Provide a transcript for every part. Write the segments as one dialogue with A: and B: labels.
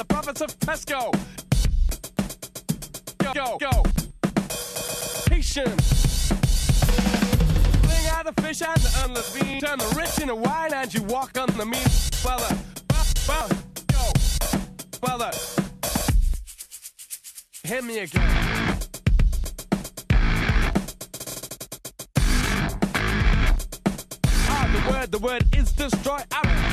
A: the province of Pesco. Go, go, go. Patience. Bring out the fish and the unleavened. Turn the rich into wine and you walk on the mean Fella, fella, go. Fella. Hit me again. Ah, the word, the word is destroy. I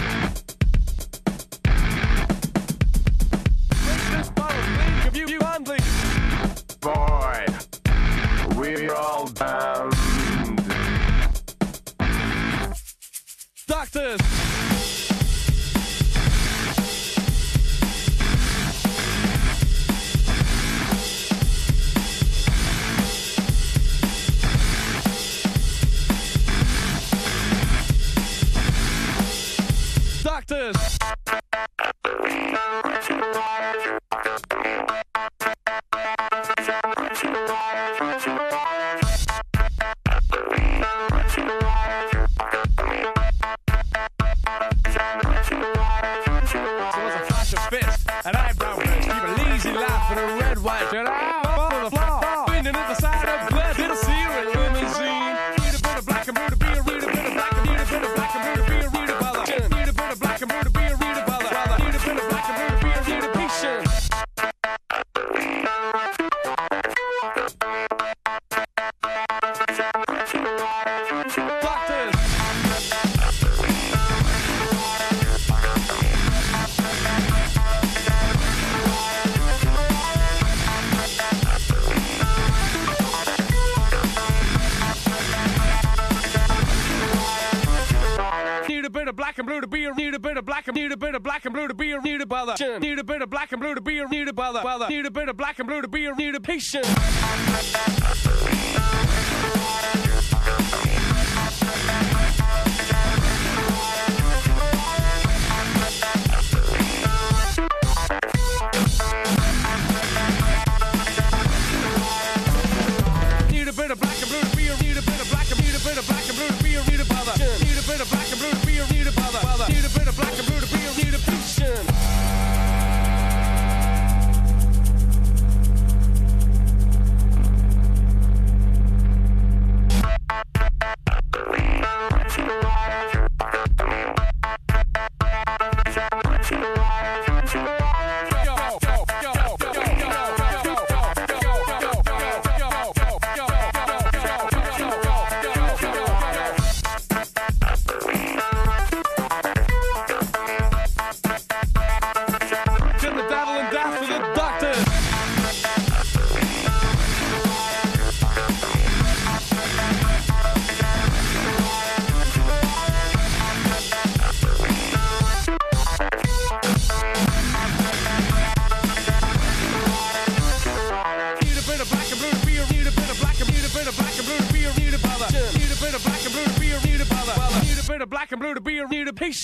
A: black and blue to be a real patient.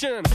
B: Nation.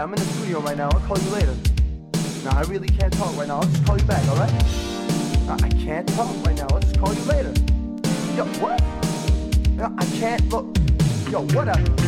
B: I'm
C: in the studio right now. I'll call you later. Now I really can't talk right now. I'll just call you back, alright? I can't talk right now. I'll just call you later. Yo, what? I can't look. Yo, whatever.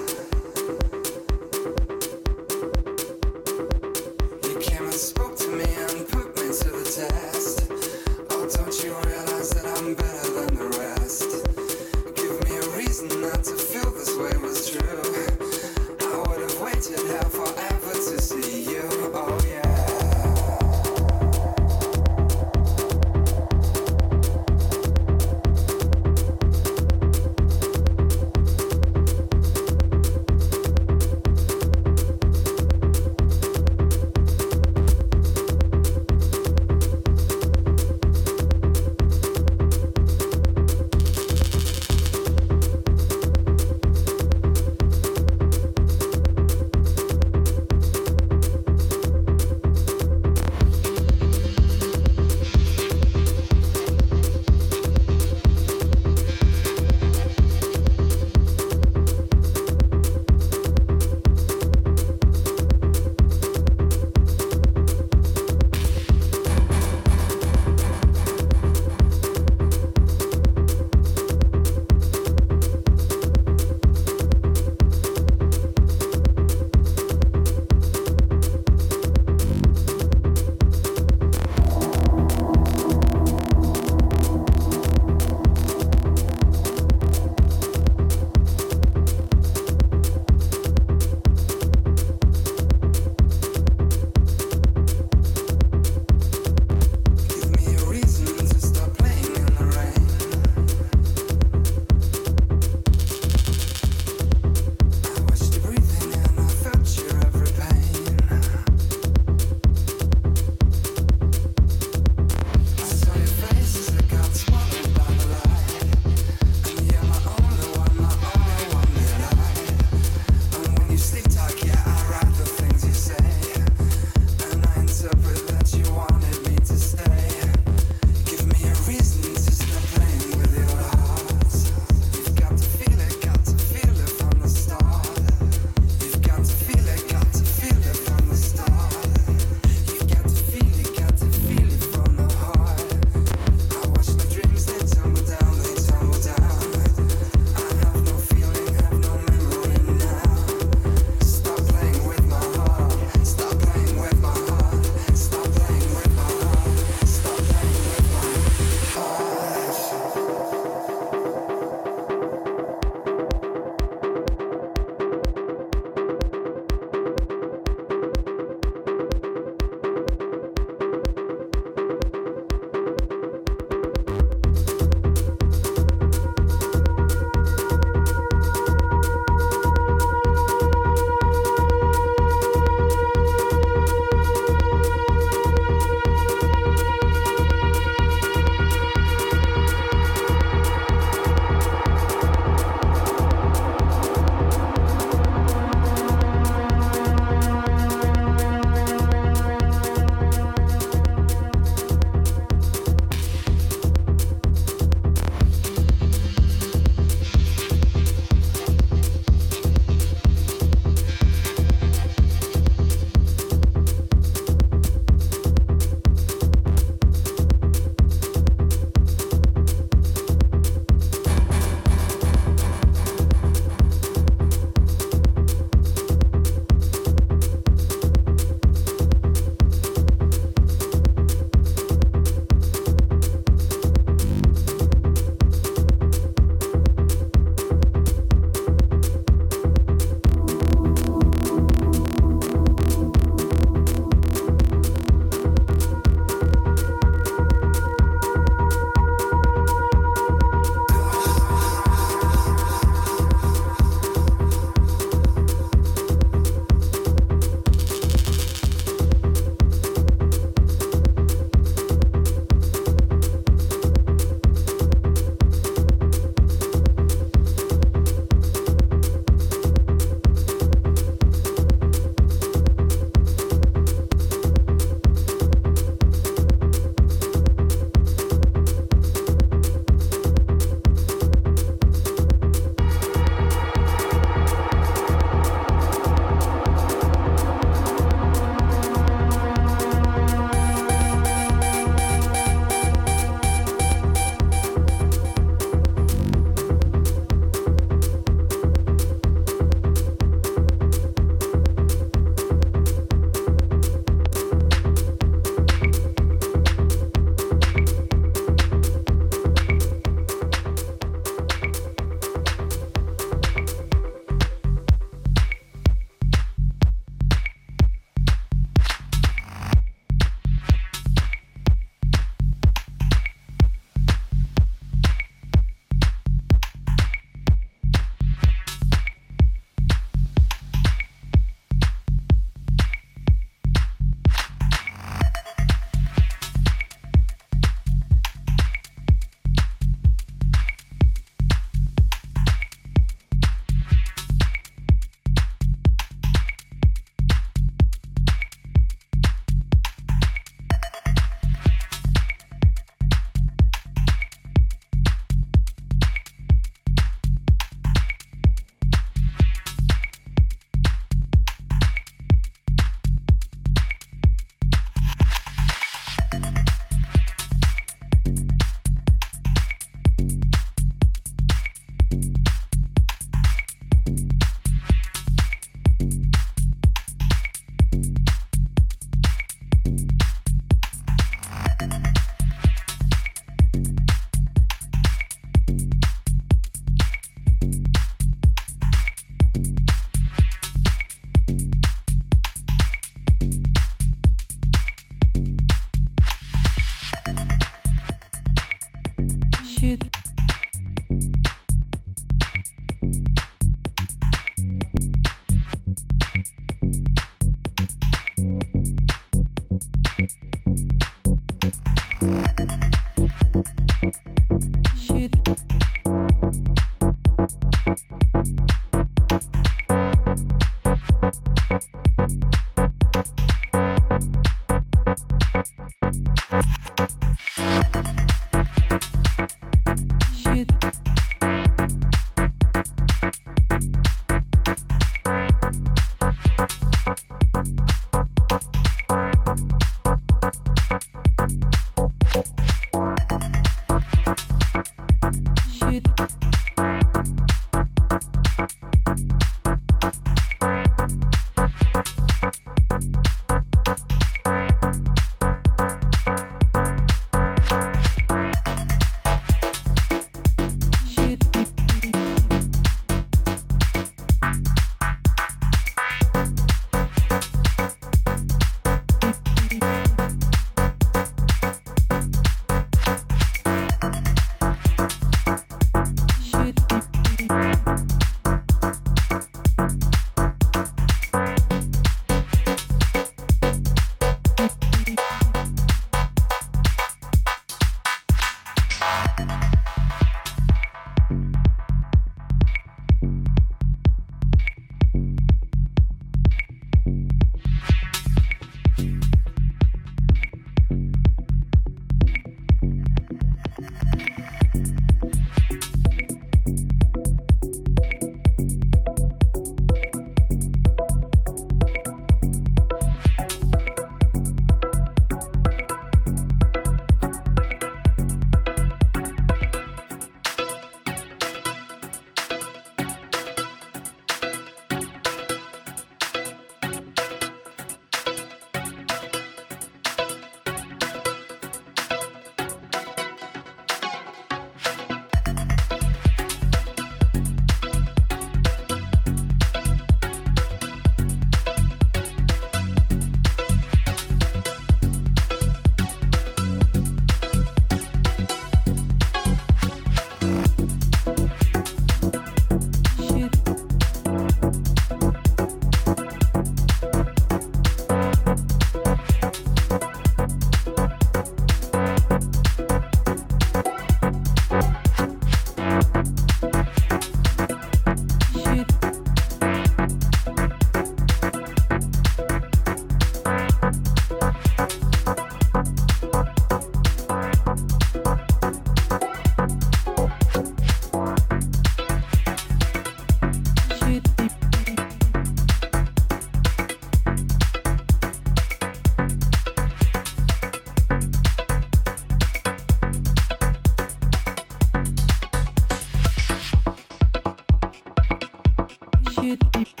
C: you.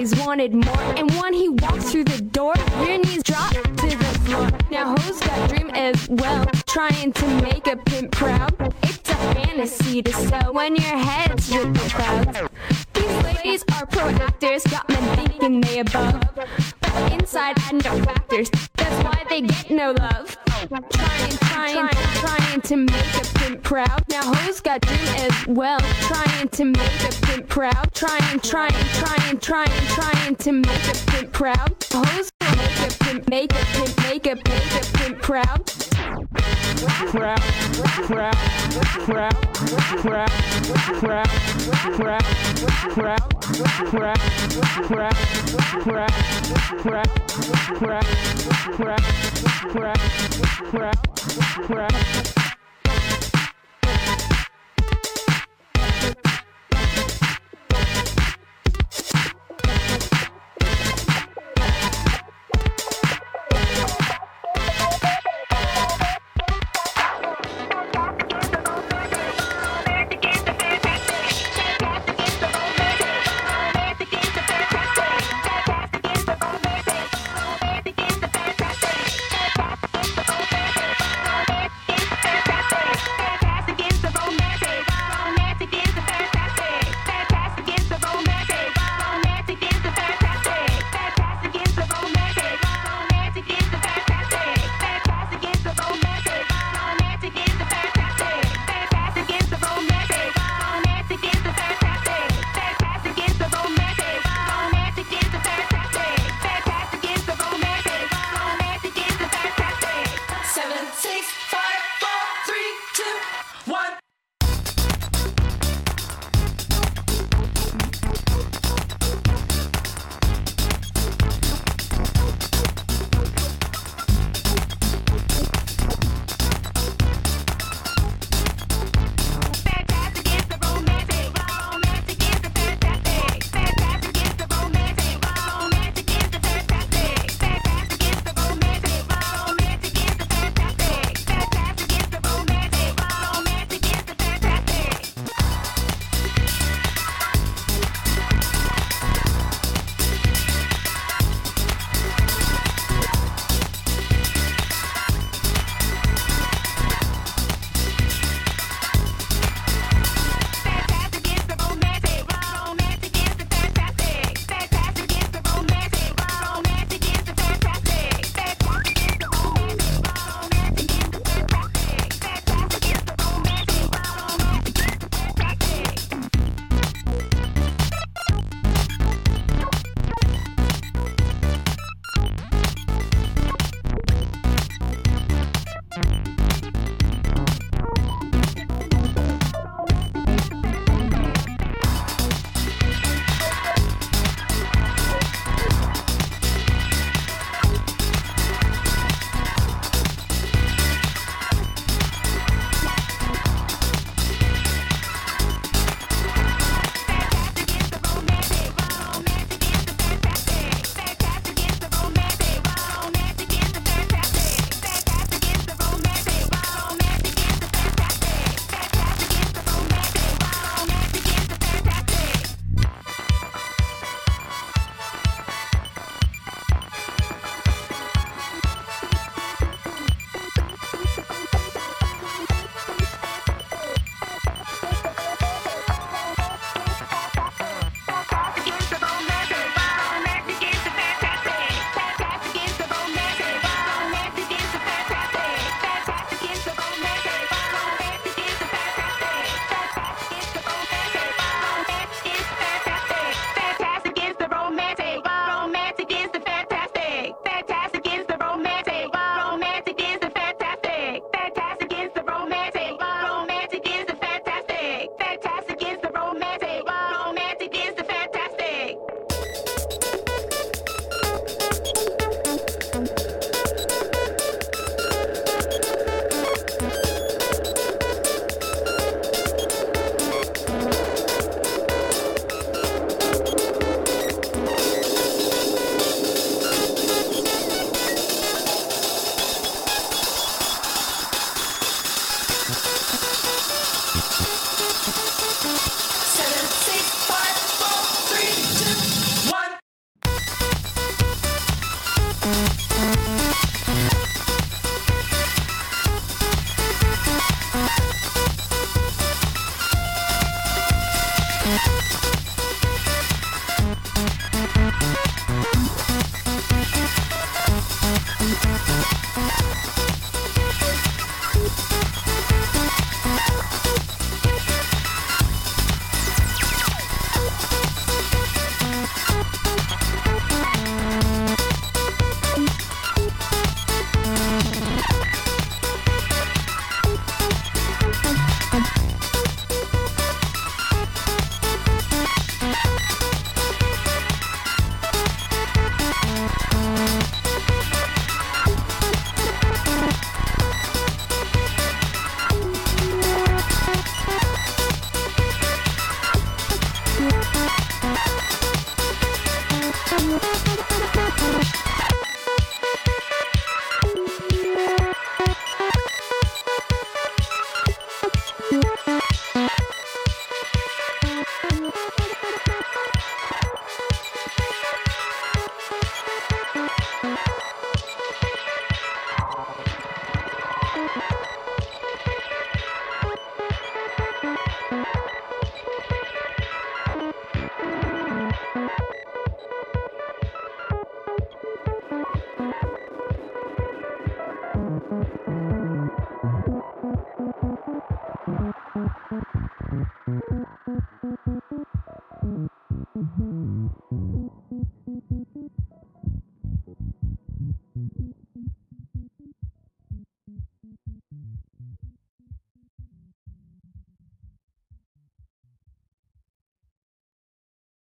D: always wanted more. And when he walks through the door, your knees drop to the floor. Now who's got dream as well, trying to make a pimp proud. It's a fantasy to sell when your head's with the clouds. These ladies are pro actors, got men thinking they above. But inside I know factors, that's why they get no love. Trying, trying, trying to make a now Now hoes got dream as well, trying to make a pimp proud. Trying, trying, trying, trying, trying to make a pimp proud. Hoes gonna make a pimp, make a pimp, make a pimp, make a pimp proud.
A: Proud, proud, proud, proud, proud, proud, proud, proud,
E: proud, proud, proud, proud, proud, proud, proud, proud,
F: proud.